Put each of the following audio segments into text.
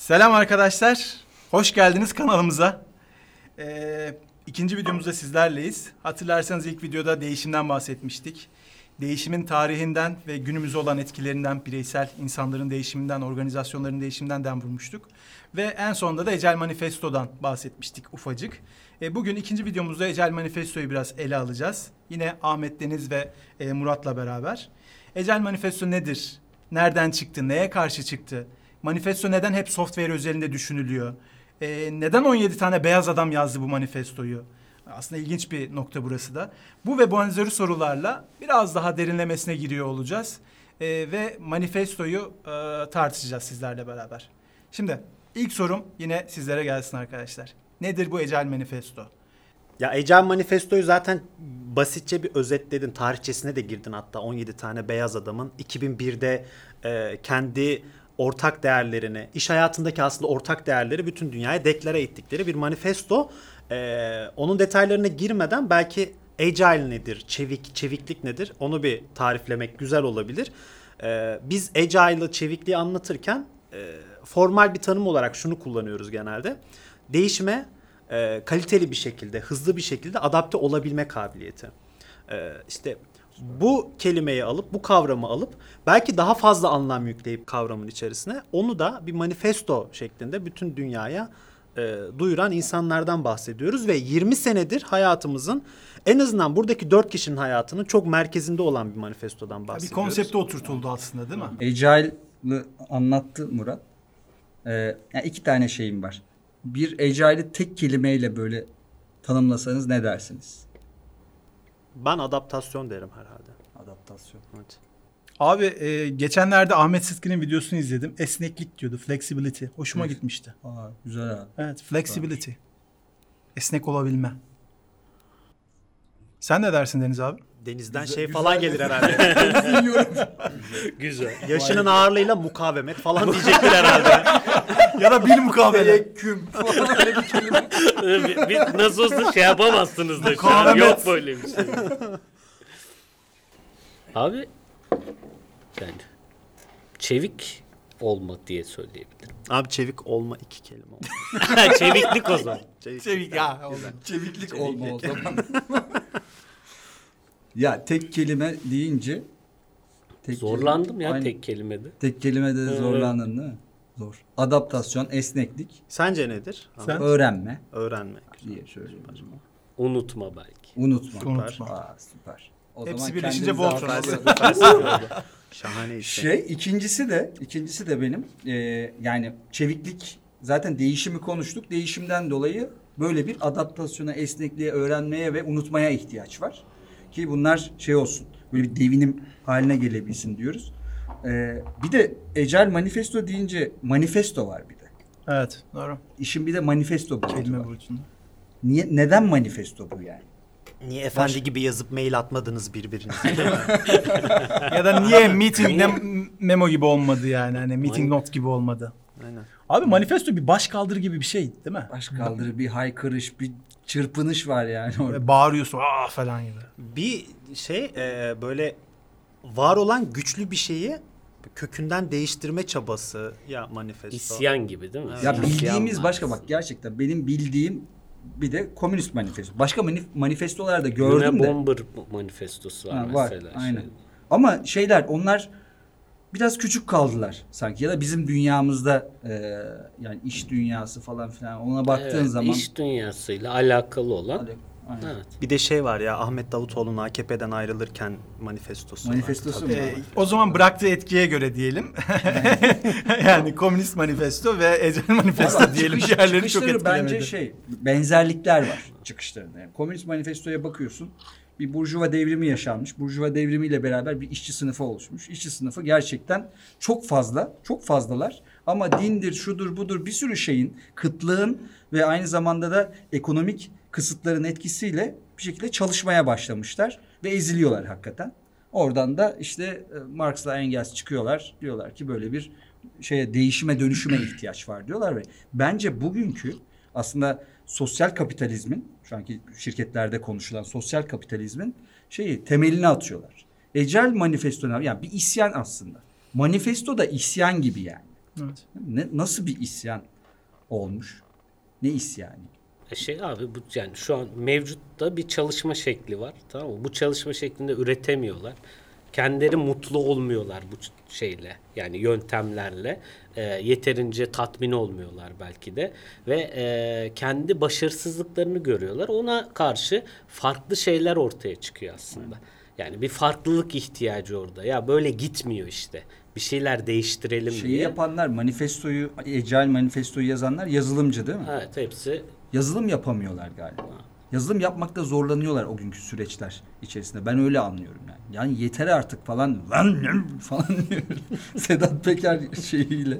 Selam arkadaşlar. Hoş geldiniz kanalımıza. Ee, ikinci videomuzda sizlerleyiz. Hatırlarsanız ilk videoda değişimden bahsetmiştik. Değişimin tarihinden ve günümüze olan etkilerinden, bireysel insanların değişiminden, organizasyonların değişiminden dem vurmuştuk. Ve en sonunda da Ecel Manifesto'dan bahsetmiştik ufacık. Ee, bugün ikinci videomuzda Ecel Manifesto'yu biraz ele alacağız. Yine Ahmet Deniz ve e, Murat'la beraber. Ecel Manifesto nedir? Nereden çıktı? Neye karşı çıktı? Manifesto neden hep software özelinde düşünülüyor? Ee, neden 17 tane beyaz adam yazdı bu manifestoyu? Aslında ilginç bir nokta burası da. Bu ve benzeri sorularla biraz daha derinlemesine giriyor olacağız. Ee, ve manifestoyu e, tartışacağız sizlerle beraber. Şimdi ilk sorum yine sizlere gelsin arkadaşlar. Nedir bu Ecel Manifesto? Ya Ecel Manifesto'yu zaten basitçe bir özetledin. Tarihçesine de girdin hatta 17 tane beyaz adamın 2001'de e, kendi ortak değerlerini, iş hayatındaki aslında ortak değerleri bütün dünyaya deklare ettikleri bir manifesto. E, onun detaylarına girmeden belki Agile nedir, çevik, çeviklik nedir onu bir tariflemek güzel olabilir. E, biz Agile'ı, çevikliği anlatırken e, formal bir tanım olarak şunu kullanıyoruz genelde. Değişime e, kaliteli bir şekilde, hızlı bir şekilde adapte olabilme kabiliyeti. E, işte bu kelimeyi alıp, bu kavramı alıp belki daha fazla anlam yükleyip kavramın içerisine onu da bir manifesto şeklinde bütün dünyaya e, duyuran insanlardan bahsediyoruz ve 20 senedir hayatımızın en azından buradaki 4 kişinin hayatının çok merkezinde olan bir manifestodan Bir bahsediyoruz. konsepte oturtuldu aslında değil mi? Agile'ı anlattı Murat. Ee, yani iki tane şeyim var. Bir Agile'i tek kelimeyle böyle tanımlasanız ne dersiniz? Ben adaptasyon derim herhalde. Adaptasyon. Evet. Abi e, geçenlerde Ahmet Sıtkı'nın videosunu izledim. Esneklik diyordu, flexibility. Hoşuma Evet. gitmişti. Aa, güzel abi. Evet, flexibility. Esnek olabilme. Sen ne dersin Deniz abi? Denizden şey falan gelir herhalde. Güzel. Yaşının ağırlığıyla mukavemet falan diyecektir herhalde. ya da bir mukabele. Küm. bir, bir, nasıl olsa şey yapamazsınız da şu an. Yok böyle bir şey. Abi yani çevik olma diye söyleyebilirim. Abi çevik olma iki kelime oldu. Çeviklik o zaman. Çevik. Çevik ya. oldu. Çeviklik olma o zaman. Ya tek kelime deyince tek Zorlandım ya Aynen. tek kelimede. Tek kelimede de Evet. zorlandın değil mi? Zor. Adaptasyon, esneklik, Sence nedir? Sen? öğrenme Öğrenmek. diye söyleyeyim. Unutma belki. Unutma. Unutma. Aa, süper. O Hepsi zaman birleşince olsun. Şahane işte. Şey ikincisi de ikincisi de benim e, yani çeviklik zaten değişimi konuştuk. Değişimden dolayı böyle bir adaptasyona, esnekliğe, öğrenmeye ve unutmaya ihtiyaç var. Ki bunlar şey olsun. Böyle bir devinim haline gelebilsin diyoruz. E, bir de Ecel Manifesto deyince manifesto var bir de. Evet, doğru. İşin bir de manifesto boyutu Kelime var. boyutunda. Niye, neden manifesto bu yani? Niye efendi gibi yazıp mail atmadınız birbirinize? ya da niye meeting ne- memo gibi olmadı yani? Hani meeting note gibi olmadı. Abi manifesto bir baş kaldır gibi bir şey değil mi? Baş kaldırı, bir haykırış, bir çırpınış var yani orada. Böyle bağırıyorsun aa falan gibi. Bir şey e, böyle var olan güçlü bir şeyi kökünden değiştirme çabası ya manifesto. İsyan gibi değil mi? Ya İsyan bildiğimiz başka bak gerçekten benim bildiğim bir de komünist manifesto. Başka manif- manifestolar da Luna gördüm de. Bomber manifestosu var Ha, var mesela. aynen. Şey. Ama şeyler onlar biraz küçük kaldılar sanki ya da bizim dünyamızda e, yani iş dünyası falan filan ona baktığın Evet, zaman iş dünyasıyla alakalı olan. Aynen. Evet. Bir de şey var ya Ahmet Davutoğlu'nun AKP'den ayrılırken manifestosu. var. manifestosu mu? Ee, o zaman bıraktığı etkiye göre diyelim. yani komünist manifesto ve Ecel manifesto Valla diyelim. çıkış- Diğerleri çok etkilemedi. bence şey benzerlikler var çıkışlarında. Yani komünist manifestoya bakıyorsun. Bir burjuva devrimi yaşanmış. Burjuva devrimiyle beraber bir işçi sınıfı oluşmuş. İşçi sınıfı gerçekten çok fazla, çok fazlalar. Ama dindir, şudur, budur bir sürü şeyin, kıtlığın ve aynı zamanda da ekonomik kısıtların etkisiyle bir şekilde çalışmaya başlamışlar ve eziliyorlar hakikaten. Oradan da işte e, Marx'la Engels çıkıyorlar. Diyorlar ki böyle bir şeye değişime dönüşüme ihtiyaç var diyorlar ve bence bugünkü aslında sosyal kapitalizmin şu anki şirketlerde konuşulan sosyal kapitalizmin şeyi temelini atıyorlar. Ecel manifesto yani bir isyan aslında. Manifesto da isyan gibi yani. Evet. Ne, nasıl bir isyan olmuş? Ne isyanı? E Şey abi bu yani şu an mevcutta bir çalışma şekli var. Tamam mı? Bu çalışma şeklinde üretemiyorlar. Kendileri mutlu olmuyorlar bu şeyle. Yani yöntemlerle E, yeterince tatmin olmuyorlar belki de ve e, kendi başarısızlıklarını görüyorlar. Ona karşı farklı şeyler ortaya çıkıyor aslında. Yani bir farklılık ihtiyacı orada. Ya böyle gitmiyor işte. Bir şeyler değiştirelim Şeyi diye. yapanlar manifestoyu, Agile manifestoyu yazanlar yazılımcı değil mi? Evet hepsi Yazılım yapamıyorlar galiba. Yazılım yapmakta zorlanıyorlar o günkü süreçler içerisinde. Ben öyle anlıyorum yani. Yani yeter artık falan lan lan falan diyor. Sedat Peker şeyiyle.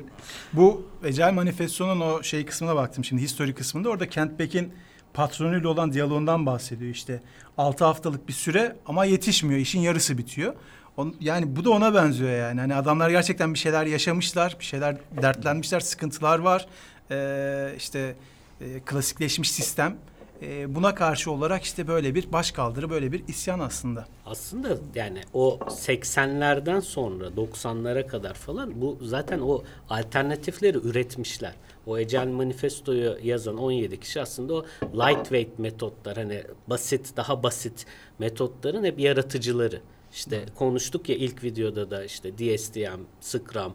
Bu Ecel Manifesto'nun o şey kısmına baktım şimdi history kısmında. Orada Kent Beck'in patronuyla olan diyaloğundan bahsediyor işte. 6 haftalık bir süre ama yetişmiyor. işin yarısı bitiyor. On, yani bu da ona benziyor yani. Hani adamlar gerçekten bir şeyler yaşamışlar, bir şeyler dertlenmişler, sıkıntılar var. Ee, işte e, klasikleşmiş sistem. Ee, buna karşı olarak işte böyle bir başkaldırı, böyle bir isyan aslında. Aslında yani o 80'lerden sonra 90'lara kadar falan bu zaten o alternatifleri üretmişler. O Ecel Manifesto'yu yazan 17 kişi aslında o lightweight metotlar hani basit daha basit metotların hep yaratıcıları. İşte konuştuk ya ilk videoda da işte DSTM, Scrum,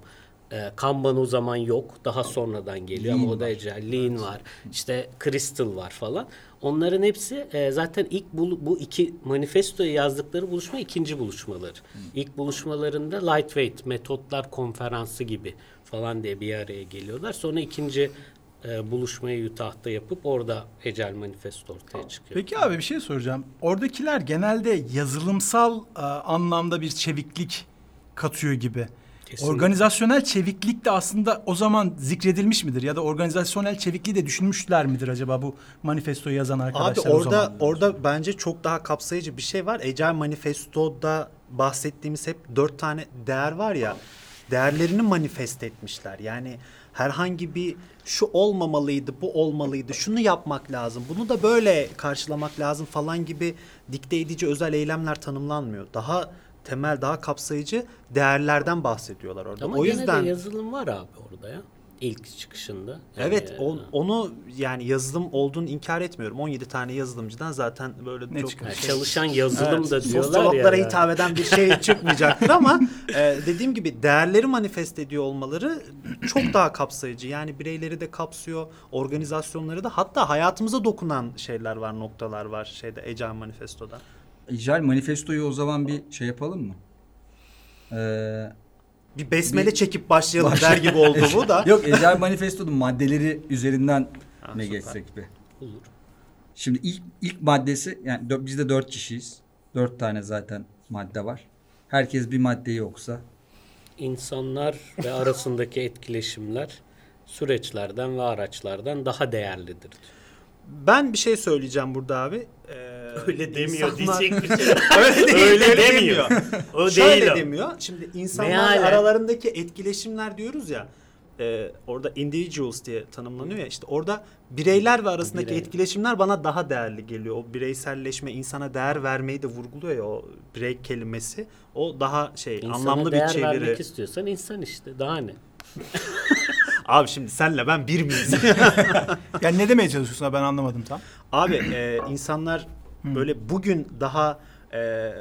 e, Kanban o zaman yok. Daha sonradan geliyor ama o da Ecel, Lean var. İşte Crystal var falan. Onların hepsi e, zaten ilk bul- bu iki manifestoyu yazdıkları buluşma ikinci buluşmaları. İlk buluşmalarında lightweight metotlar konferansı gibi falan diye bir araya geliyorlar. Sonra ikinci e, buluşmayı Utah'ta yapıp orada Ecel Manifesto ortaya çıkıyor. Peki abi bir şey soracağım. Oradakiler genelde yazılımsal e, anlamda bir çeviklik katıyor gibi. Kesinlikle. Organizasyonel çeviklik de aslında o zaman zikredilmiş midir? Ya da organizasyonel çevikliği de düşünmüşler midir acaba bu manifestoyu yazan Abi arkadaşlar o orada zaman? orada bence çok daha kapsayıcı bir şey var. Agile Manifesto'da bahsettiğimiz hep dört tane değer var ya. Değerlerini manifest etmişler. Yani herhangi bir şu olmamalıydı, bu olmalıydı, şunu yapmak lazım, bunu da böyle karşılamak lazım falan gibi dikte edici özel eylemler tanımlanmıyor. Daha temel, daha kapsayıcı değerlerden bahsediyorlar orada. Ama o yüzden de yazılım var abi orada ya. İlk çıkışında. Yani, Evet on- onu yani yazılım olduğunu inkar etmiyorum. 17 tane yazılımcıdan zaten böyle Ne çok çıkar? yani çalışan yazılım Evet, da diyorlar sosyologlara ya. hitap eden bir şey çıkmayacaktır ama e, dediğim gibi değerleri manifest ediyor olmaları çok daha kapsayıcı. Yani bireyleri de kapsıyor, organizasyonları da hatta hayatımıza dokunan şeyler var, noktalar var şeyde Agile Manifesto'da. Agile manifestoyu o zaman bir şey yapalım mı? Ee, Bir besmele Bir- çekip başlayalım Baş- der gibi oldu bu da. Yok Agile manifestonun maddeleri üzerinden Ha, ne süper. geçsek be. Olur. Şimdi ilk ilk maddesi yani dö- biz de dört kişiyiz. Dört tane zaten madde var. Herkes bir maddeyi okusa. İnsanlar ve arasındaki etkileşimler süreçlerden ve araçlardan daha değerlidir. Ben bir şey söyleyeceğim burada abi. Ee, Öyle demiyor insanlar- diyecek bir şey. öyle değil, Öyle öyle demiyor. O Şöyle değil o. demiyor. Şimdi insanlar Mealen. aralarındaki etkileşimler diyoruz ya. e, orada individuals diye tanımlanıyor ya. işte orada bireyler ve arasındaki Birey. etkileşimler bana daha değerli geliyor. O bireyselleşme, insana değer vermeyi de vurguluyor ya o birey kelimesi. O daha şey İnsana anlamlı bir değer çeviri. vermek istiyorsan insan işte daha ne? Abi şimdi senle ben bir miyiz? Yani ne demeye çalışıyorsun ben anlamadım tam. Abi e, insanlar böyle bugün daha e,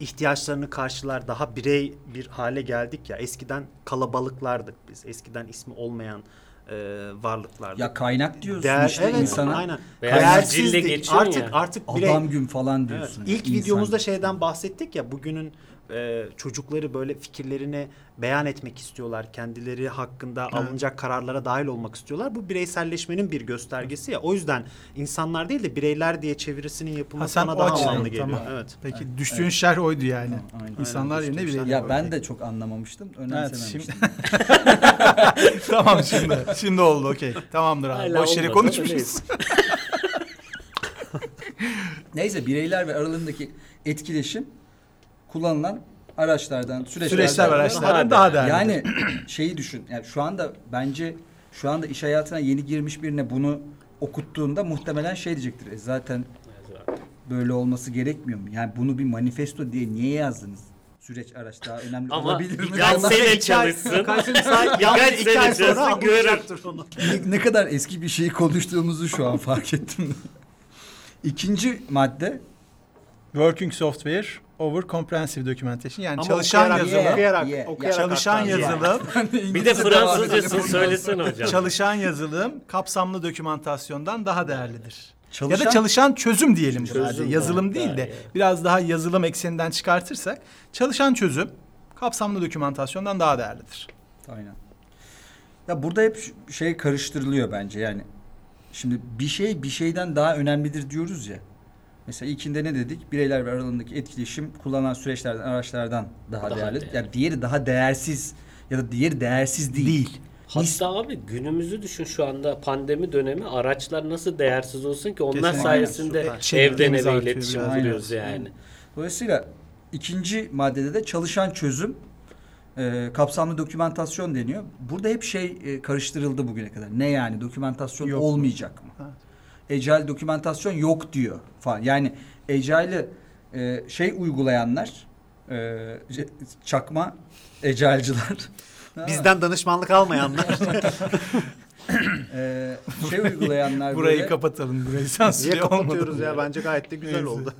ihtiyaçlarını karşılar, daha birey bir hale geldik ya. Eskiden kalabalıklardık biz. Eskiden ismi olmayan e, varlıklardık. Ya kaynak diyorsun Değer, işte evet, insana. aynen. Geçiyorsun Artık ya. artık birey Adam gün falan Evet. diyorsun. İlk İnsan. videomuzda şeyden bahsettik ya bugünün e, çocukları böyle fikirlerini beyan etmek istiyorlar. Kendileri hakkında alınacak kararlara dahil olmak istiyorlar. Bu bireyselleşmenin bir göstergesi ya. O yüzden insanlar değil de bireyler diye çevirisinin yapılması bana daha açıdan, anlamlı geliyor. tamam. Evet. Peki düştüğün şer oydu yani. Aynen. İnsanlar Aynen, yerine düştüğün birey. Ya ben de çok anlamamıştım. Önemsememiştim. şimdi- tamam şimdi. Şimdi oldu okey. Tamamdır abi. Hala Boş yere konuşmuşuz. Neyse bireyler ve aralarındaki etkileşim kullanılan araçlardan, süreçlerden. Süreçler ve araçlardan daha değerli. Yani şeyi düşün. Yani şu anda bence şu anda iş hayatına yeni girmiş birine bunu okuttuğunda muhtemelen şey diyecektir. E zaten böyle olması gerekmiyor mu? Yani bunu bir manifesto diye niye yazdınız? süreç araç daha önemli Ama olabilir mi? birkaç Allah- sene çalışsın. Sene yani iki sene ay sonra çalışsın, görür. anlayacaktır onu. ne, ne kadar eski bir şeyi konuştuğumuzu şu an fark ettim. İkinci madde Working software over comprehensive documentation. Yani Ama çalışan okuyarak- yazılım, okuyarak, Yeah. okuyarak çalışan yazılım, Bir de Fransızcasını söylesene hocam. çalışan yazılım kapsamlı dokümantasyondan daha değerlidir. Ya da Çalışan- çalışan çözüm diyelim. Çözüm hadi. Yazılım değil de iyi. biraz daha yazılım ekseninden çıkartırsak çalışan çözüm kapsamlı dokümantasyondan daha değerlidir. Aynen. Ya burada hep şey karıştırılıyor bence yani. Şimdi bir şey bir şeyden daha önemlidir diyoruz ya. Mesela ilkinde ne dedik? Bireyler aralarındaki etkileşim kullanılan süreçlerden, araçlardan daha, Daha değerli. değerli. Yani diğeri daha değersiz ya da diğeri değersiz değil. Değil. Hatta abi günümüzü düşün şu anda pandemi dönemi araçlar nasıl değersiz olsun ki onlar Kesinlikle. sayesinde Süper. evden eve iletişim biraz. kuruyoruz Aynen. yani. Dolayısıyla ikinci maddede de çalışan çözüm e, kapsamlı dokümantasyon deniyor. Burada hep şey e, karıştırıldı bugüne kadar. Ne yani dokümantasyon Yok olmayacak mı? Evet. Ecel dokümantasyon yok diyor falan. Yani Ecel'i e, şey uygulayanlar e, çakma Ecelciler Bizden danışmanlık almayanlar. e, şey uygulayanlar Burayı böyle, kapatalım. Burayı sansürle kapatıyoruz ya? Bence gayet de güzel oldu.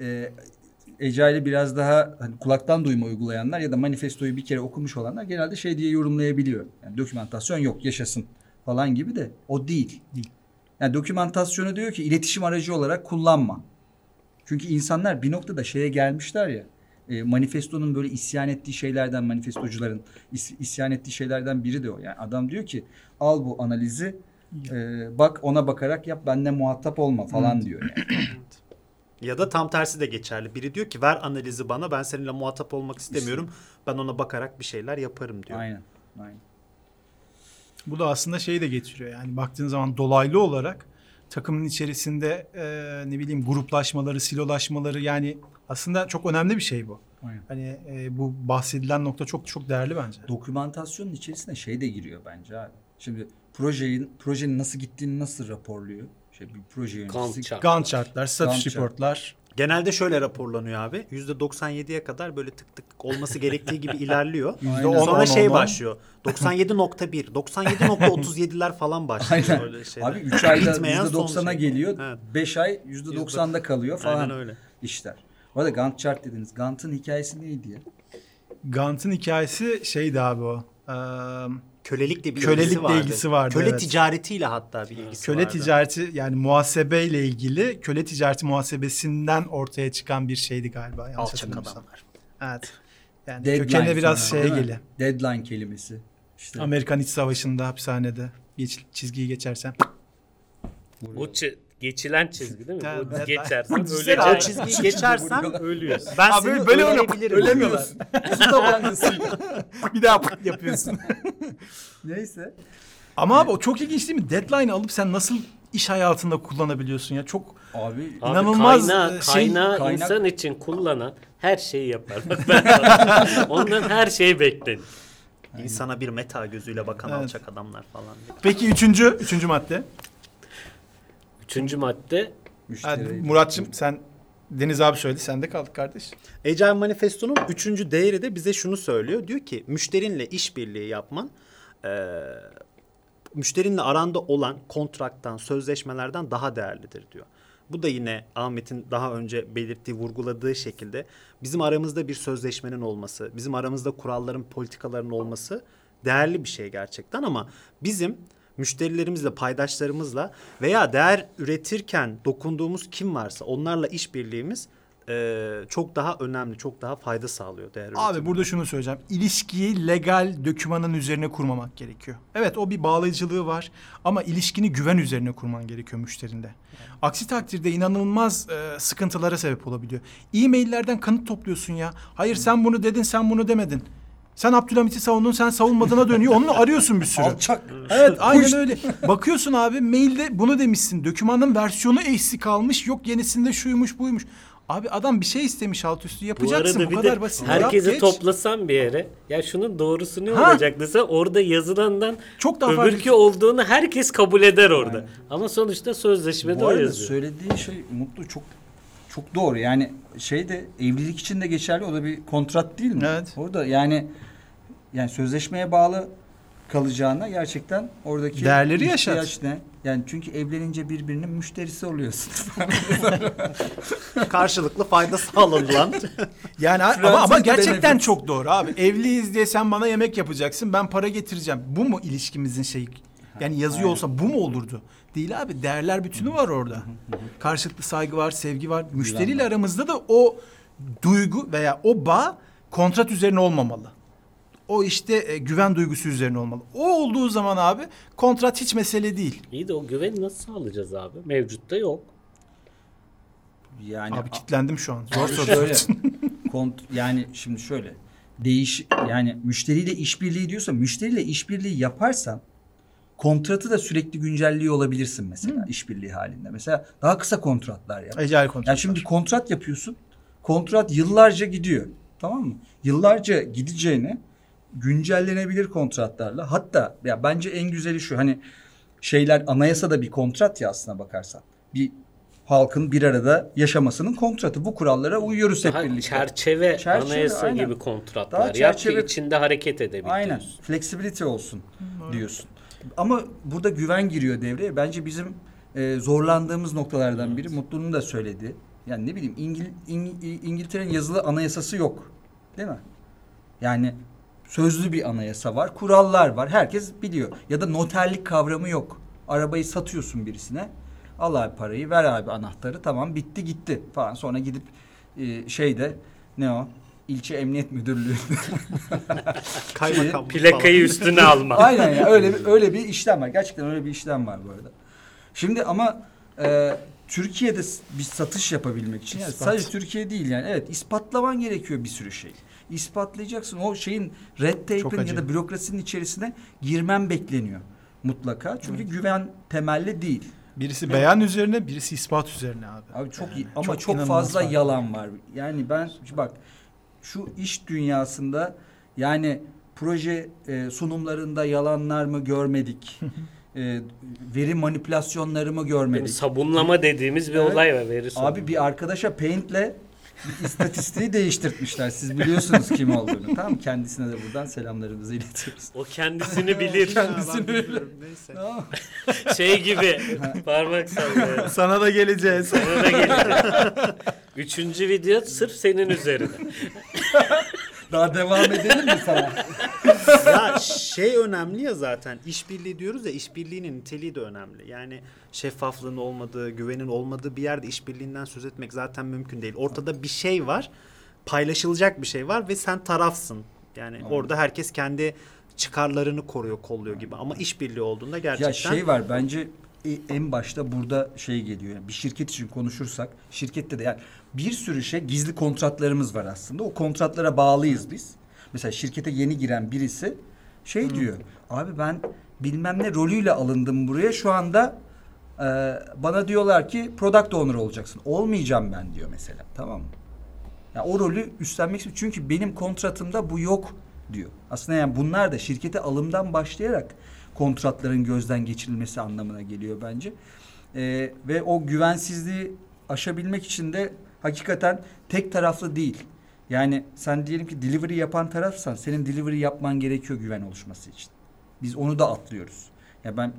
e, Ecel'i biraz daha hani kulaktan duyma uygulayanlar ya da manifestoyu bir kere okumuş olanlar genelde şey diye yorumlayabiliyor. Yani dokümantasyon yok yaşasın falan gibi de o değil. Değil. Yani dokümantasyonu diyor ki iletişim aracı olarak kullanma. Çünkü insanlar bir noktada şeye gelmişler ya. E, manifestonun böyle isyan ettiği şeylerden manifestocuların is- isyan ettiği şeylerden biri de o. Yani adam diyor ki al bu analizi e, bak ona bakarak yap benimle muhatap olma falan diyor yani. Ya da tam tersi de geçerli. Biri diyor ki ver analizi bana ben seninle muhatap olmak istemiyorum. Ben ona bakarak bir şeyler yaparım diyor. Aynen. Aynen. Bu da aslında şeyi de getiriyor. Yani baktığın zaman dolaylı olarak takımın içerisinde e, ne bileyim gruplaşmaları, silolaşmaları yani aslında çok önemli bir şey bu. Aynen. Hani e, bu bahsedilen nokta çok çok değerli bence. Dokümantasyonun içerisine şey de giriyor bence abi. Şimdi projenin projenin nasıl gittiğini nasıl raporluyor? Şey bir proje yöneticisi. Gantt chart. Gantt chartlar, status Gantt chart. reportlar. Genelde şöyle raporlanıyor abi. %97'ye kadar böyle tık tık tık olması gerektiği gibi ilerliyor. Aynen. Sonra on, şey başlıyor. 97.1, 97.37'ler falan başlıyor. Aynen. Öyle şeyler. Abi 3 ayda Bitmeyen son %90'a şey. geliyor. Evet. 5 ay %90'da kalıyor falan Aynen öyle. işler. Bu arada Gantt chart dediniz. Gantt'ın hikayesi neydi ya? Gantt'ın hikayesi şeydi abi o. Eee, Kölelikle bir Kölelikle ilgisi vardı. ilgisi vardı, Köle evet. ticaretiyle hatta bir ilgisi köle vardı. ticareti yani muhasebeyle ilgili köle ticareti muhasebesinden ortaya çıkan bir şeydi galiba. Alçak adamlar. Evet. Yani Deadline kökeni biraz sonra, şeye değil mi? geli. Deadline kelimesi. İşte Amerikan İç Savaşı'nda hapishanede bir çizgiyi geçersen. Bu çi- geçilen çizgi değil mi? Evet, Bu evet. geçersen Düşünsene o çizgiyi geçersen Ölüyorsun. ben Abi seni böyle öldürebilirim. ölemiyorsun. bir daha yapıyorsun. Neyse. Ama abi o çok ilginç değil mi? Deadline'ı alıp sen nasıl iş hayatında kullanabiliyorsun ya? Çok Abi Abi İnanılmaz, kaynağı, e, şey- kaynağı kaynak- insan için kullanan her şeyi yapar. Bak ben sana- Ondan her şey beklenir. İnsana bir meta gözüyle bakan Evet. alçak adamlar falan. diye. Peki üçüncü, üçüncü madde. Üçüncü madde müşteri. Muratçım sen Deniz abi söyledi. Sen de kaldık kardeş. Agile Manifesto'nun üçüncü değeri de bize şunu söylüyor. Diyor ki müşterinle işbirliği yapman eee müşterinle aranda olan kontraktan, sözleşmelerden daha değerlidir diyor. Bu da yine Ahmet'in daha önce belirttiği, vurguladığı şekilde bizim aramızda bir sözleşmenin olması, bizim aramızda kuralların, politikaların olması değerli bir şey gerçekten ama bizim müşterilerimizle, paydaşlarımızla veya değer üretirken dokunduğumuz kim varsa onlarla işbirliğimiz eee, çok daha önemli, çok daha fayda sağlıyor değer Abi üretimine. burada şunu söyleyeceğim. İlişkiyi legal dökümanın üzerine kurmamak gerekiyor. Evet o bir bağlayıcılığı var ama ilişkini güven üzerine kurman gerekiyor müşterinde. Aksi takdirde inanılmaz e, sıkıntılara sebep olabiliyor. E-maillerden kanıt topluyorsun ya. Hayır sen bunu dedin, sen bunu demedin. Sen Abdülhamit'i savundun, sen savunmadığına dönüyor. Onu arıyorsun bir sürü. Alçak. Evet aynen öyle. Bakıyorsun abi mailde bunu demişsin. Dokümanın versiyonu eksik kalmış. Yok yenisinde şuymuş buymuş. Abi adam bir şey istemiş alt üstü bu yapacaksın. arada Bu, kadar basit. herkesi Yap, geç. toplasan bir yere ya şunun doğrusu ne Ha. olacak dese orada yazılandan Çok daha farklı. öbürkü olduğunu herkes kabul eder orada. Ama sonuçta sözleşmede Bu o arada yazıyor. söylediği şey Mutlu çok Çok doğru. Yani şey de evlilik için de geçerli. O da bir kontrat değil mi? Evet. Orada yani yani sözleşmeye bağlı kalacağına gerçekten oradaki Değerleri yaşat. ne? Yani çünkü evlenince birbirinin müşterisi oluyorsun. Karşılıklı fayda sağlanılan. Yani ama, ama gerçekten benefits. çok doğru abi. Evliyiz diye sen bana yemek yapacaksın, ben para getireceğim. Bu mu ilişkimizin şeyi? Yani yazıyor olsa bu mu olurdu? Değil abi. Değerler bütünü var orada. Karşılıklı saygı var, sevgi var. Müşteriyle aramızda da o duygu veya o bağ kontrat üzerine olmamalı. O işte e, güven duygusu üzerine olmalı. O olduğu zaman abi kontrat hiç mesele değil. İyi de o güveni nasıl sağlayacağız abi? Mevcutta yok. yani Abi kitlendim şu an. Zor soru. şöyle, kont yani şimdi şöyle değiş yani müşteriyle işbirliği diyorsa müşteriyle işbirliği yaparsan kontratı da sürekli güncelliyor olabilirsin mesela işbirliği halinde. Mesela daha kısa kontratlar yap. Ecel kontrat. Yani şimdi kontrat yapıyorsun. Kontrat yıllarca gidiyor. Tamam mı? Yıllarca gideceğine güncellenebilir kontratlarla. Hatta ya bence en güzeli şu hani şeyler anayasada bir kontrat ya aslına bakarsan. Bir halkın bir arada yaşamasının kontratı. Bu kurallara uyuyoruz hep Daha birlikte. çerçeve, Çerçeve, anayasa aynen. gibi kontratlar Daha yap çerçeve- ki içinde hareket edebil Aynen. Flexibility olsun diyorsun. Ama burada güven giriyor devreye. Bence bizim e, zorlandığımız noktalardan biri Mutlu'nun da söyledi. Yani ne bileyim İngil, İng- İngiltere'nin yazılı anayasası yok. Değil mi? Yani sözlü bir anayasa var, kurallar var. Herkes biliyor. Ya da noterlik kavramı yok. Arabayı satıyorsun birisine. Al abi parayı, ver abi anahtarı. Tamam bitti gitti falan. Sonra gidip e, şeyde ne o? İlçe Emniyet Müdürlüğü Kaymakam Plakayı üstüne alma. Aynen ya öyle bir, öyle bir işlem var. Gerçekten öyle bir işlem var bu arada. Şimdi ama e, Türkiye'de bir satış yapabilmek için yani sadece Türkiye değil yani evet ispatlaman gerekiyor bir sürü şey. İspatlayacaksın. O şeyin red tape'in ya da bürokrasinin içerisine girmen bekleniyor mutlaka. Çünkü güven temelli değil. Birisi beyan üzerine, birisi ispat üzerine abi. Abi çok Yani ama çok çok, fazla fark. yalan var. Yani ben bak şu iş dünyasında yani proje e, sunumlarında yalanlar mı görmedik? e, veri manipülasyonları mı Yani görmedik? sabunlama dediğimiz bir Evet. olay var veri sabun. Abi bir arkadaşa Paint'le istatistiği değiştirtmişler. Siz biliyorsunuz kim olduğunu. Tamam? Kendisine de buradan selamlarımızı iletiyoruz. O kendisini bilir. Kendisini bilir. Neyse. Tamam şey gibi parmak sallıyor. Sana da geleceğiz. Sana da gelecek. Üçüncü video sırf senin üzerine. Daha devam edelim mi sana? ya şey önemli ya zaten işbirliği diyoruz ya işbirliğinin niteliği de önemli. Yani şeffaflığın olmadığı, güvenin olmadığı bir yerde işbirliğinden söz etmek zaten mümkün değil. Ortada bir şey var, paylaşılacak bir şey var ve sen tarafsın. Yani orada herkes kendi çıkarlarını koruyor, kolluyor gibi. Ama işbirliği olduğunda gerçekten Ya şey var bence e- en başta burada şey geliyor. Yani bir şirket için konuşursak şirkette de yani bir sürü şey gizli kontratlarımız var aslında. O kontratlara bağlıyız biz. Mesela şirkete yeni giren birisi şey diyor. Abi ben bilmem ne rolüyle alındım buraya. Şu anda e, bana diyorlar ki product owner olacaksın. Olmayacağım ben diyor mesela. Tamam mı? Ya o rolü üstlenmek istiyor. Çünkü benim kontratımda bu yok diyor. Aslında yani bunlar da şirkete alımdan başlayarak kontratların gözden geçirilmesi anlamına geliyor bence. Ee, ve o güvensizliği aşabilmek için de hakikaten tek taraflı değil. Yani sen diyelim ki delivery yapan tarafsan senin delivery yapman gerekiyor güven oluşması için. Biz onu da atlıyoruz. Ya ben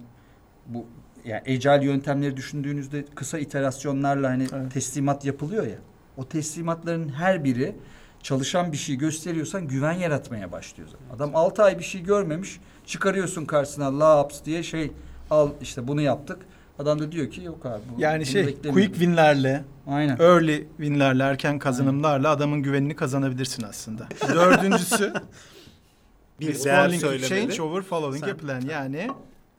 bu yani agile yöntemleri düşündüğünüzde kısa iterasyonlarla hani Evet. teslimat yapılıyor ya. O teslimatların her biri çalışan bir şey gösteriyorsan güven yaratmaya başlıyor zaten. Adam 6 ay bir şey görmemiş. Çıkarıyorsun karşısına laps diye şey al işte bunu yaptık. Adam da diyor ki yok abi. Bu, Yani şey beklemiyordum." quick winlerle, Aynen. early winlerle, erken kazanımlarla adamın güvenini kazanabilirsin aslında. Dördüncüsü bir değer söylemeli. change over following Sen- a plan. Yani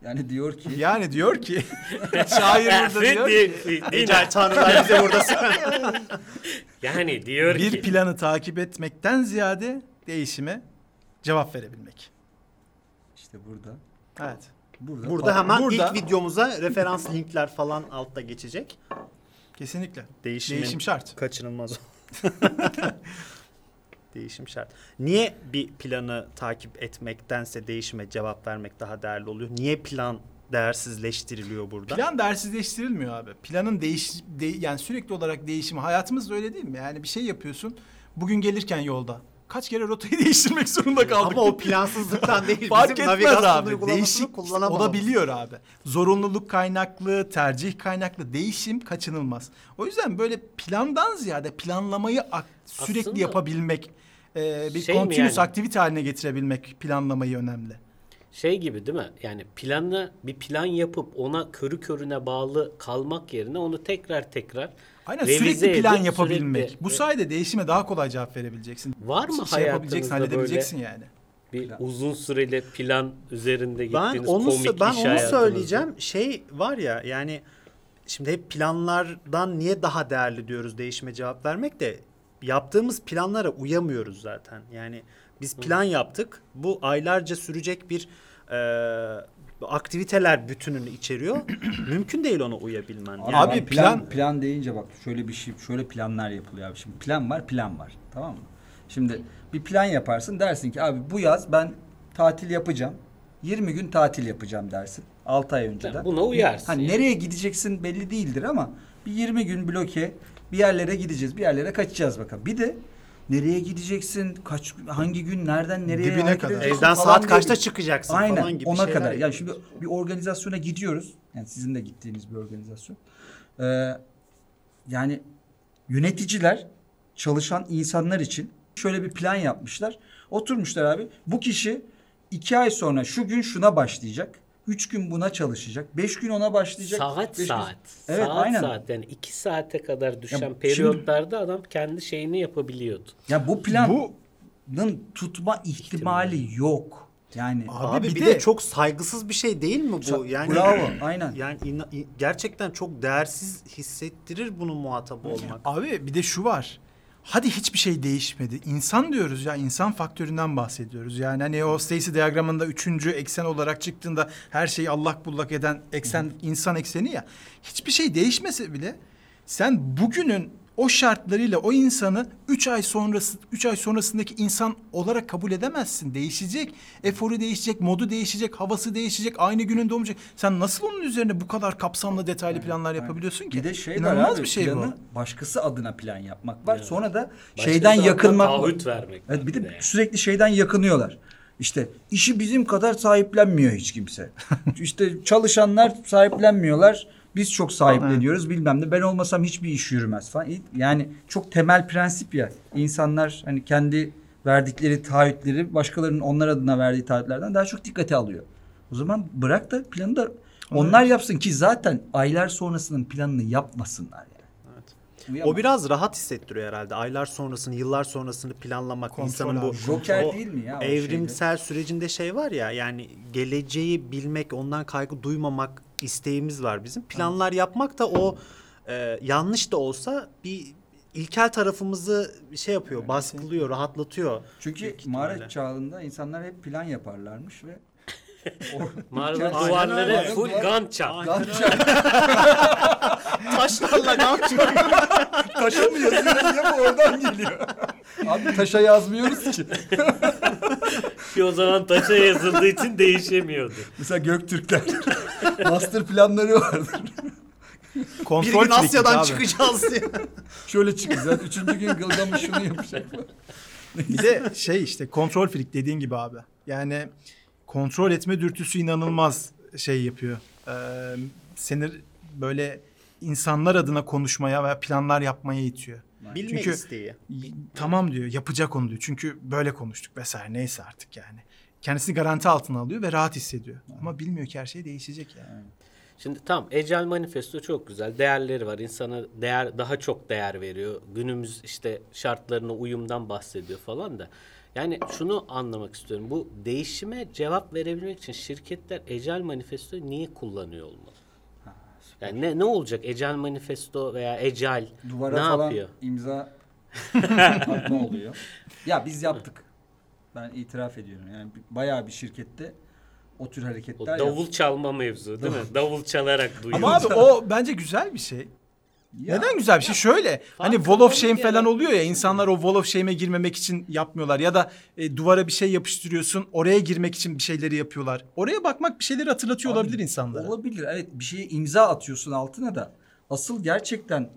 Yani diyor ki yani diyor ki şair burada diyor ki Ecel tanrılar bize burada yani diyor bir ki planı takip etmekten ziyade değişime cevap verebilmek. işte burada. Evet. Burada. Burada hemen Burada- ilk videomuza referans linkler falan altta geçecek. Kesinlikle. Değişimin Değişim şart. Kaçınılmaz. Değişim şart. Niye bir planı takip etmektense değişime cevap vermek daha değerli oluyor? Niye plan değersizleştiriliyor burada. Plan değersizleştirilmiyor abi. Planın değiş de- yani sürekli olarak değişimi hayatımızda öyle değil mi? Yani bir şey yapıyorsun. Bugün gelirken yolda kaç kere rotayı değiştirmek zorunda kaldık. Ama o plansızlıktan değil. Fark Bizim etmez navigasyon abi. Değişik olabiliyor abi. Zorunluluk kaynaklı, tercih kaynaklı değişim kaçınılmaz. O yüzden böyle plandan ziyade planlamayı ak- sürekli Aslında- yapabilmek, e, bir Şey continuous yani? aktivite haline getirebilmek planlamayı önemli. Şey gibi değil mi? Yani planı bir plan yapıp ona körü körüne bağlı kalmak yerine onu tekrar tekrar Aynen sürekli plan edip yapabilmek. sürekli- Bu sayede değişime daha kolay cevap verebileceksin. Var mı şey yapabileceksin, halledebileceksin yani. bir uzun süreli plan üzerinde Ben gittiğiniz onu komik ben iş onu hayatınızda? söyleyeceğim. Şey var ya yani şimdi hep planlardan niye daha değerli diyoruz değişime cevap vermek de yaptığımız planlara uyamıyoruz zaten. Yani biz plan yaptık. Bu aylarca sürecek bir e, aktiviteler bütününü içeriyor. Mümkün değil ona uyabilmen. Abi, Yani Abi plan, plan- plan deyince bak şöyle bir şey şöyle planlar yapılıyor abi. Şimdi plan var plan var tamam mı? Şimdi bir plan yaparsın dersin ki abi bu yaz ben tatil yapacağım. 20 gün tatil yapacağım dersin. 6 ay önceden. Buna uyarsın Hani yani. nereye gideceksin belli değildir ama bir 20 gün bloke bir yerlere gideceğiz. Bir yerlere kaçacağız bakalım. Bir de nereye gideceksin? Kaç hangi gün nereden nereye Dibine hareket kadar. edeceksin evden falan saat diye kaçta bir- çıkacaksın Aynen falan gibi ona şeyler kadar. Yani yapıyoruz. şimdi bir organizasyona gidiyoruz. Yani sizin de gittiğiniz bir organizasyon. Ee, yani yöneticiler çalışan insanlar için şöyle bir plan yapmışlar. Oturmuşlar abi. Bu kişi iki ay sonra şu gün şuna başlayacak. Üç gün buna çalışacak. Beş gün ona başlayacak. Saat beş gün- saat. Evet saat aynen. saat yani iki saate kadar düşen şimdi- periyotlarda adam kendi şeyini yapabiliyordu. Ya bu planın Bu tutma ihtimali yok. Yani Abi Abi, bir bir, de- de, çok saygısız bir şey değil mi bu? Yani bravo aynen. Yani ina- i- gerçekten çok değersiz hissettirir bunun muhatabı olmak. Abi bir de şu var. Hadi hiçbir şey değişmedi. İnsan diyoruz ya insan faktöründen bahsediyoruz. Yani hani o Stacy diyagramında üçüncü eksen olarak çıktığında her şeyi allak bullak eden eksen insan ekseni ya. Hiçbir şey değişmese bile sen bugünün o şartlarıyla o insanı 3 ay sonrası 3 ay sonrasındaki insan olarak kabul edemezsin. Değişecek. Eforu değişecek, modu değişecek, havası değişecek, aynı günün olmayacak. Sen nasıl onun üzerine bu kadar kapsamlı detaylı planlar yapabiliyorsun ki? Bir de şey İnanılmaz var abi bir şey planı bu. başkası adına plan yapmak var. Evet. Sonra da Başkası şeyden yakınmak taahhüt vermek. Evet, bir de yani. sürekli şeyden yakınıyorlar. İşte işi bizim kadar sahiplenmiyor hiç kimse. işte çalışanlar sahiplenmiyorlar. Biz çok sahipleniyoruz bilmem ne. Ben olmasam hiçbir iş yürümez falan. Yani çok temel prensip ya. İnsanlar hani kendi verdikleri taahhütleri başkalarının onlar adına verdiği taahhütlerden daha çok dikkate alıyor. O zaman bırak da planı da onlar yapsın ki zaten aylar sonrasının planını yapmasınlar yani. Uyamaz. O biraz rahat hissettiriyor herhalde. Aylar sonrasını, yıllar sonrasını planlamak Kontrol insanın bu abi. Joker o değil mi ya o evrimsel sürecinde şey var ya yani geleceği bilmek, ondan kaygı duymamak isteğimiz var bizim. Planlar yapmak da o e, yanlış da olsa bir ilkel tarafımızı şey yapıyor, baskılıyor, rahatlatıyor. Çünkü mağara çağında insanlar hep plan yaparlarmış ve Mağaranın duvarları öyle. full Duvar- Gantt chart. Taşlarla gamçı. Taşa mı yazıyor diye bu oradan geliyor. Abi taşa yazmıyoruz ki. Ki o zaman taşa yazıldığı için değişemiyordu. Mesela Göktürkler master planları vardır. Bir Kontrol gün Asya'dan abi. çıkacağız diye. Şöyle çıkacağız. Üçüncü gün Gılgamış şunu yapacak. Bir de şey işte kontrol frik dediğin gibi abi. Yani kontrol etme dürtüsü inanılmaz şey yapıyor. Ee, seni böyle insanlar adına konuşmaya veya planlar yapmaya itiyor. Bilme Çünkü- isteği. Tamam diyor yapacak onu diyor. Çünkü böyle konuştuk vesaire neyse artık yani. Kendisini garanti altına alıyor ve rahat hissediyor. Ama bilmiyor ki her şey değişecek yani. Şimdi tam Ecel Manifesto çok güzel. Değerleri var. İnsana değer daha çok değer veriyor. Günümüz işte şartlarına uyumdan bahsediyor falan da. Yani şunu anlamak istiyorum. Bu değişime cevap verebilmek için şirketler Ecel Manifesto'yu niye kullanıyor olmalı? Yani ne ne olacak Ecel Manifesto veya Ecel Duvara ne falan yapıyor? imza atma oluyor. Ya biz yaptık. Ben itiraf ediyorum. Yani bayağı bir şirkette o tür O hareketler davul yaptık. çalma mevzu değil mi? davul çalarak duyuyor. Ama abi o bence güzel bir şey. Ya, Neden güzel bir şey? Şöyle hani Wall of Shame falan oluyor ya insanlar o Wall of Shame'e girmemek için yapmıyorlar ya da e, duvara bir şey yapıştırıyorsun oraya girmek için bir şeyleri yapıyorlar. Oraya bakmak bir şeyleri hatırlatıyor Abi, olabilir insanlara. Olabilir evet bir şeye imza atıyorsun altına da asıl gerçekten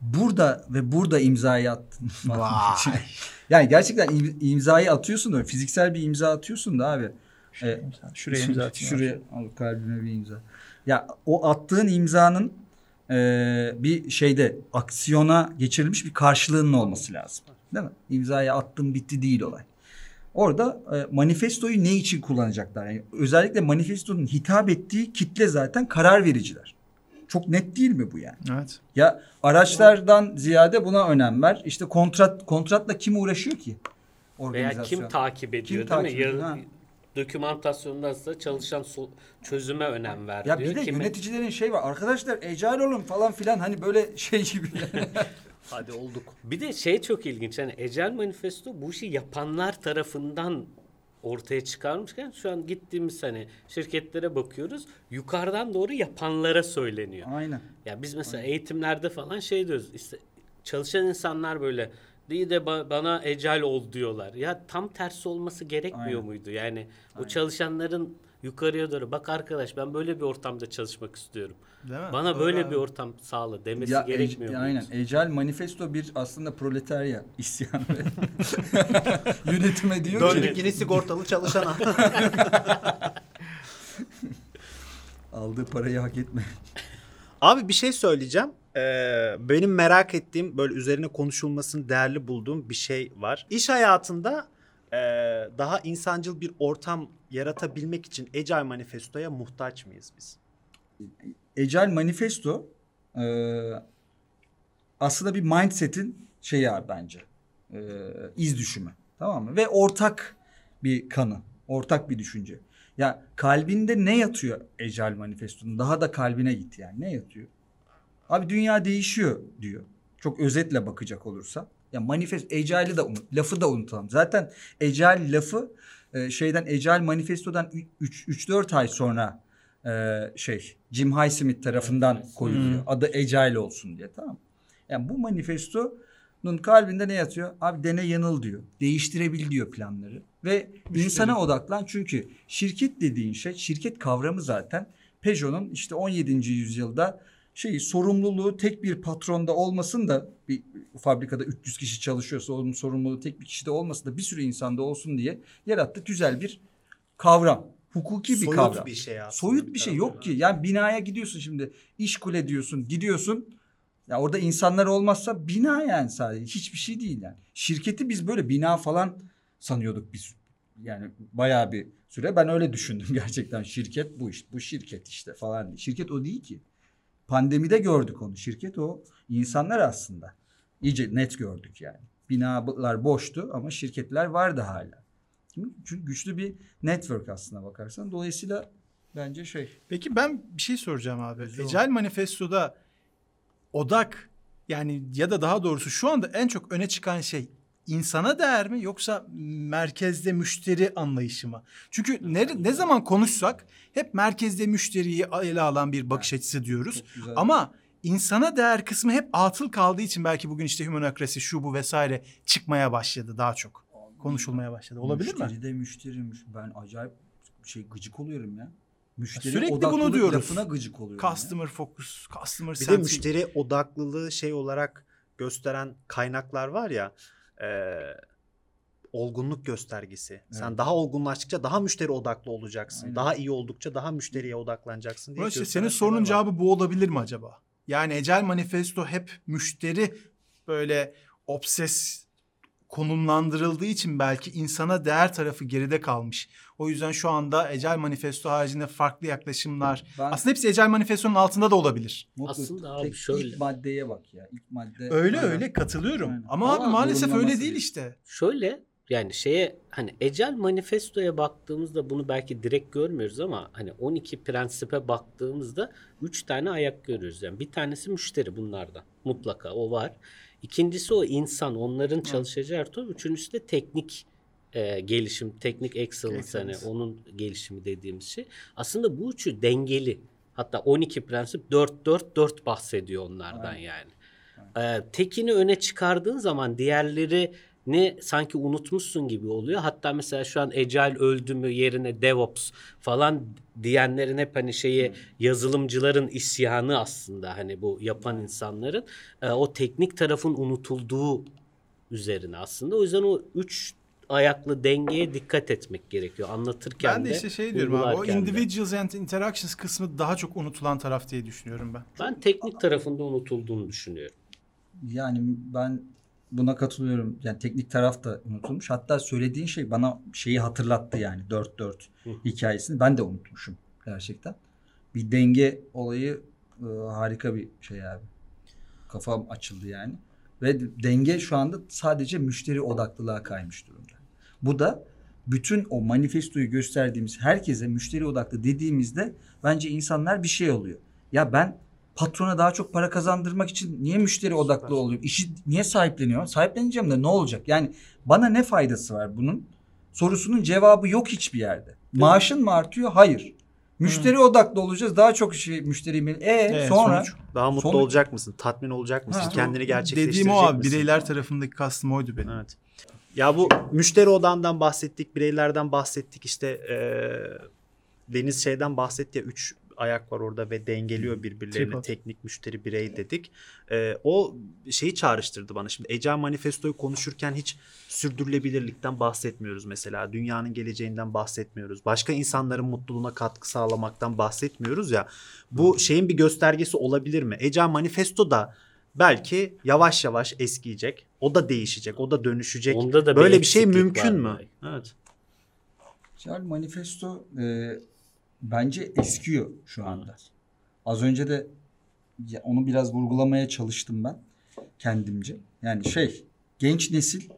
burada ve burada imzayı attın. Yani gerçekten im- imzayı atıyorsun da fiziksel bir imza atıyorsun da abi. E, Şuraya imza atayım. Şuraya al kalbime bir imza. Ya o attığın imzanın e, bir şeyde aksiyona geçirilmiş bir karşılığının olması lazım. Değil mi? İmzayı attım bitti değil olay. Orada e, manifestoyu ne için kullanacaklar? Yani özellikle manifestonun hitap ettiği kitle zaten karar vericiler. Çok net değil mi bu yani? Evet. Ya araçlardan ziyade buna önem ver. İşte kontrat kontratla kim uğraşıyor ki? Veya kim takip ediyor değil takip mi? ediyor. Dokümantasyondansa çalışan so- çözüme önem ver Ya diyor. bir de Kime- yöneticilerin şey var. Arkadaşlar ecel olun falan filan hani böyle şey gibi. Hadi olduk. Bir de şey çok ilginç. Hani Ecel Manifesto bu işi yapanlar tarafından ortaya çıkarmışken şu an gittiğimiz hani şirketlere bakıyoruz. Yukarıdan doğru yapanlara söyleniyor. Aynen. Ya biz mesela eğitimlerde falan şey diyoruz. işte çalışan insanlar böyle değil de ba- bana ecel ol diyorlar. Ya tam tersi olması gerekmiyor Aynen. muydu? Yani o çalışanların yukarıya doğru bak arkadaş ben böyle bir ortamda çalışmak istiyorum. Değil mi? Bana Doğru böyle abi. bir ortam sağla demesi Ya, gerekmiyor e- muydu? aynen. Ecel manifesto bir aslında proletarya isyanı. Yönetime diyor ki Döndük yine sigortalı çalışana. aldığı parayı hak etme. Abi bir şey söyleyeceğim. Ee, benim merak ettiğim böyle üzerine konuşulmasını değerli bulduğum bir şey var. İş hayatında e, daha insancıl bir ortam yaratabilmek için Agile Manifesto'ya muhtaç mıyız biz? Ecel manifesto e, aslında bir mindset'in şeyi abi bence. E, iz düşümü. Tamam mı? Ve ortak bir kanı. Ortak bir düşünce. Ya kalbinde ne yatıyor Ecel manifestonun? Daha da kalbine git yani. Ne yatıyor? Abi dünya değişiyor diyor. Çok özetle bakacak olursa. Ya manifest Ecel'i de unut, lafı da unutalım. Zaten Ecel lafı e, şeyden Ecel manifestodan 3-4 ay sonra e, şey Jim Highsmith tarafından koyuluyor. Hmm. Adı Agile olsun diye tamam? Yani bu manifestonun kalbinde ne yatıyor? Abi dene yanıl diyor. Değiştirebil diyor planları. Ve insana odaklan çünkü şirket dediğin şey, şirket kavramı zaten Peugeot'un işte 17. yüzyılda şeyi sorumluluğu tek bir patronda olmasın da bir fabrikada 300 kişi çalışıyorsa onun sorumluluğu tek bir kişide olmasın da bir sürü insanda olsun diye yarattı güzel bir kavram. Hukuki bir Soyut kavram. bir şey aslında. Soyut bir şey yok ki. Yani binaya gidiyorsun şimdi. iş kule diyorsun. Gidiyorsun. Ya orada insanlar olmazsa bina yani sadece. Hiçbir şey değil yani. Şirketi biz böyle bina falan sanıyorduk biz. Yani bayağı bir süre. Ben öyle düşündüm gerçekten. Şirket bu iş. Bu şirket işte falan. Şirket o değil ki. Pandemide gördük onu. Şirket o. insanlar aslında. İyice net gördük yani. Binalar boştu ama şirketler vardı hala. Çünkü güçlü bir network aslına bakarsan. Dolayısıyla bence şey. Peki ben bir şey soracağım abi. Güzel. Ecel Manifesto'da odak yani ya da daha doğrusu şu anda en çok öne çıkan şey insana değer mi yoksa merkezde müşteri anlayışı mı? Çünkü ne, ne zaman konuşsak hep merkezde müşteriyi ele alan bir bakış açısı diyoruz. Ama insana değer kısmı hep atıl kaldığı için belki bugün işte humanokrasi şu bu vesaire çıkmaya başladı daha çok. Konuşulmaya başladı. Olabilir mi? Müşteri de müşteriymiş. Ben acayip şey gıcık oluyorum ya. Müşteri Sürekli bunu diyoruz. lafına gıcık oluyorum. ya. Customer focus, customer Bir de müşteri odaklılığı şey olarak gösteren kaynaklar var ya e, olgunluk göstergesi. Sen Evet. daha olgunlaştıkça daha müşteri odaklı olacaksın. Aynen. daha iyi oldukça daha müşteriye odaklanacaksın diye. İşte senin sorunun var. cevabı bu olabilir mi acaba? Yani Ecel Manifesto hep müşteri böyle obses konumlandırıldığı için belki insana değer tarafı geride kalmış. O yüzden şu anda Ecel Manifesto haricinde farklı yaklaşımlar. Ben- Aslında hepsi Ecel Manifesto'nun altında da olabilir. Mutlu, Aslında abi tek şöyle. ilk maddeye bak ya. İlk madde. Öyle Aynen. öyle katılıyorum. Aynen. Ama, Ama abi maalesef öyle değil. işte. Şöyle yani şeye hani Ecel Manifesto'ya baktığımızda bunu belki direkt görmüyoruz ama hani 12 prensipe baktığımızda 3 tane ayak görüyoruz. Yani bir tanesi müşteri bunlardan. Mutlaka o var. İkincisi o insan, onların çalışacağı ortam. Üçüncüsü de teknik e, gelişim, teknik excellence, Excellence. hani onun gelişimi dediğimiz şey. Aslında bu üçü dengeli. Hatta 12 prensip 4 4 4 bahsediyor onlardan yani. Ee, tekini öne çıkardığın zaman diğerleri ne sanki unutmuşsun gibi oluyor. Hatta mesela şu an Agile öldü mü yerine DevOps falan diyenlerin hep hani şeyi yazılımcıların isyanı aslında hani bu yapan insanların e, o teknik tarafın unutulduğu üzerine aslında. O yüzden o üç ayaklı dengeye dikkat etmek gerekiyor anlatırken Ben de de. işte şey diyorum abi o uygularken de. individuals and interactions kısmı daha çok unutulan taraf diye düşünüyorum ben. Ben teknik tarafında unutulduğunu düşünüyorum. Yani ben buna katılıyorum. Yani teknik taraf da unutulmuş. Hatta söylediğin şey bana şeyi hatırlattı yani 4-4 hikayesini. Ben de unutmuşum gerçekten. Bir denge olayı e, harika bir şey abi. Kafam açıldı yani. Ve denge şu anda sadece müşteri odaklılığa kaymış durumda. Bu da bütün o manifestoyu gösterdiğimiz herkese müşteri odaklı dediğimizde bence insanlar bir şey oluyor. Ya ben patrona daha çok para kazandırmak için niye müşteri odaklı oluyorum? İşi niye sahipleniyor? Sahipleneceğim de ne olacak? Yani bana ne faydası var bunun? Sorusunun cevabı yok hiçbir yerde. Maaşın mı artıyor? Hayır. Müşteri odaklı olacağız. Daha çok şey müşteri e Evet, sonra sonuç. Daha mutlu Sonuç- olacak mısın? Tatmin olacak mısın? Ha. Kendini gerçekleştirecek Dediğim o abi misin? bireyler tarafındaki kastım oydu benim. Evet. Ya bu müşteri odandan bahsettik, bireylerden bahsettik. İşte eee, Deniz şeyden bahsetti ya üç ayak var orada ve dengeliyor birbirlerini. Tripod. Teknik, müşteri, birey dedik. Eee, o şeyi çağrıştırdı bana. Şimdi Agile Manifesto'yu konuşurken hiç sürdürülebilirlikten bahsetmiyoruz mesela. Dünyanın geleceğinden bahsetmiyoruz. Başka insanların mutluluğuna katkı sağlamaktan bahsetmiyoruz ya. Bu şeyin bir göstergesi olabilir mi? Agile Manifesto da belki yavaş yavaş eskiyecek. O da değişecek. O da dönüşecek. Onda da Böyle bir şey mümkün mü? belki. Evet. Manifesto e, bence eskiyor şu anda. Az önce de ya onu biraz vurgulamaya çalıştım ben kendimce. Yani şey genç nesil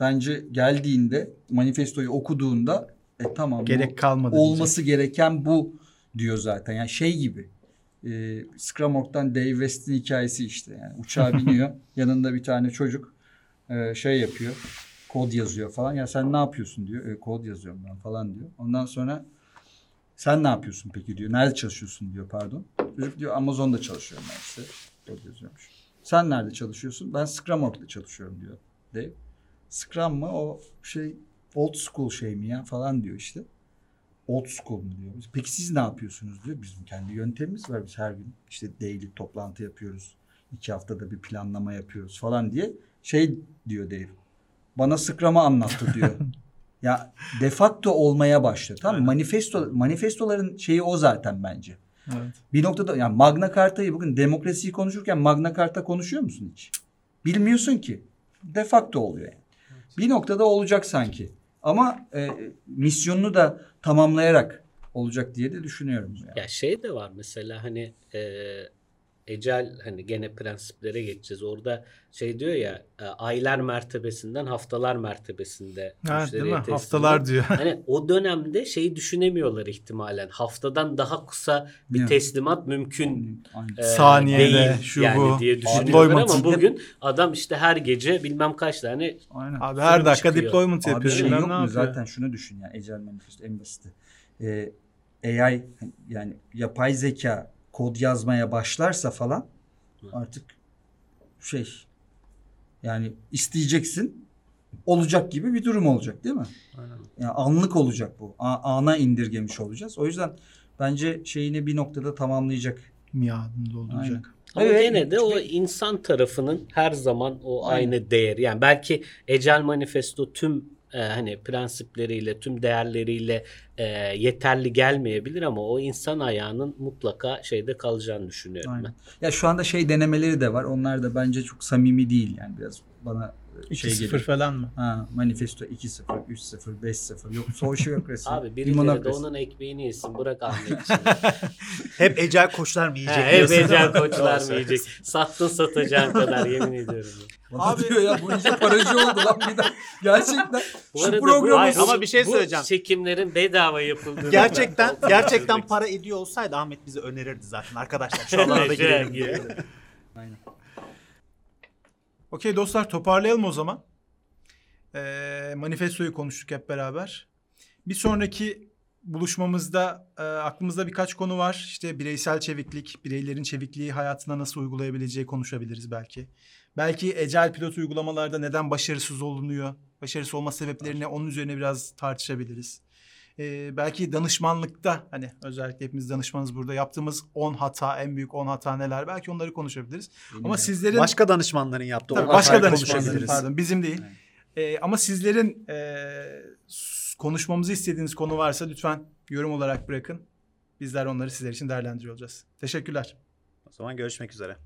bence geldiğinde manifestoyu okuduğunda e tamam Gerek kalmadı olması gereken bu diyor zaten. Yani şey gibi e, Scrum Org'dan Dave West'in hikayesi işte. Yani uçağa biniyor yanında bir tane çocuk e, şey yapıyor kod yazıyor falan. Ya sen ne yapıyorsun diyor. E, kod yazıyorum ben falan diyor. Ondan sonra sen ne yapıyorsun peki diyor. Nerede çalışıyorsun diyor pardon. Çocuk diyor Amazon'da çalışıyorum ben işte. Kod yazıyormuş. Sen nerede çalışıyorsun? Ben Scrum Org'da çalışıyorum diyor Dave. Scrum mı o şey old school şey mi ya falan diyor işte. Old school mu diyor. Peki siz ne yapıyorsunuz diyor. Bizim kendi yöntemimiz var. Biz her gün işte daily toplantı yapıyoruz. İki haftada bir planlama yapıyoruz falan diye şey diyor Dave. Bana Scrum'ı anlattı diyor. ya de facto olmaya başlıyor. Tamam mı? Manifesto, manifestoların şeyi o zaten bence. Evet. Bir noktada yani Magna Carta'yı bugün demokrasiyi konuşurken Magna Carta konuşuyor musun hiç? Bilmiyorsun ki. De facto oluyor yani. Bir noktada olacak sanki. Ama e, misyonunu da tamamlayarak olacak diye de düşünüyorum. Yani. Ya şey de var mesela hani e, ecel hani gene prensiplere geçeceğiz. Orada şey diyor ya e, aylar mertebesinden haftalar mertebesinde Ha, değil mi? teslim Haftalar diyor. Hani o dönemde şeyi düşünemiyorlar ihtimalen. Haftadan daha kısa bir teslimat mümkün e, Saniyede, değil şu yani bu. diye düşünüyorlar ama bugün adam işte her gece bilmem kaç tane Aynen. Abi her dakika çıkıyor. deployment Abi yapıyor. şey yok mu? Zaten şunu düşün yani Agile Manifesto en basiti. Ee, AI yani yapay zeka kod yazmaya başlarsa falan artık şey yani isteyeceksin olacak gibi bir durum olacak değil mi? Yani anlık olacak bu. A- ana indirgemiş olacağız. O yüzden bence şeyini bir noktada tamamlayacak. Miadını dolduracak. Ama Evet. gene de o insan tarafının her zaman o Aynen. aynı değer. Yani belki Ecel Manifesto tüm e, hani prensipleriyle, tüm değerleriyle e, yeterli gelmeyebilir ama o insan ayağının mutlaka şeyde kalacağını düşünüyorum Aynen. ben. Ya şu anda şey denemeleri de var. Onlar da bence çok samimi değil yani biraz bana şey 2-0 geliyor. falan mı? Ha, manifesto 2-0, 3-0, 5-0. Yok sosyokrasi. Abi birileri de onun ekmeğini yesin. Bırak Ahmet. Hep Agile koçlar mı yiyecek? He, Hep. Ecel koçlar mı yiyecek? Sattın satacağın kadar yemin ediyorum. Bana Abi- diyor ya bu iyice paracı oldu lan bir de. Gerçekten Bu şu bu- programı Hayır, ama bir şey bu söyleyeceğim. çekimlerin bedava yapıldığını Gerçekten ben- gerçekten para ediyor olsaydı Ahmet bize önerirdi zaten arkadaşlar. Şu alana da girelim diye. Okey dostlar toparlayalım o zaman. Ee, manifestoyu konuştuk hep beraber. Bir sonraki buluşmamızda e, aklımızda birkaç konu var. İşte bireysel çeviklik, bireylerin çevikliği hayatına nasıl uygulayabileceği konuşabiliriz belki. Belki ecel pilot uygulamalarda neden başarısız olunuyor, başarısız olma sebeplerini onun üzerine biraz tartışabiliriz. E, belki danışmanlıkta hani özellikle hepimiz danışmanız burada yaptığımız 10 hata, en büyük 10 hata neler belki onları konuşabiliriz. Ama sizlerin Başka danışmanların yaptığı Tabii başka danışmanların konuşabiliriz. pardon bizim değil. Ee, ama sizlerin e, konuşmamızı istediğiniz konu varsa lütfen yorum olarak bırakın. Bizler onları sizler için değerlendiriyor olacağız. Teşekkürler. O zaman görüşmek üzere.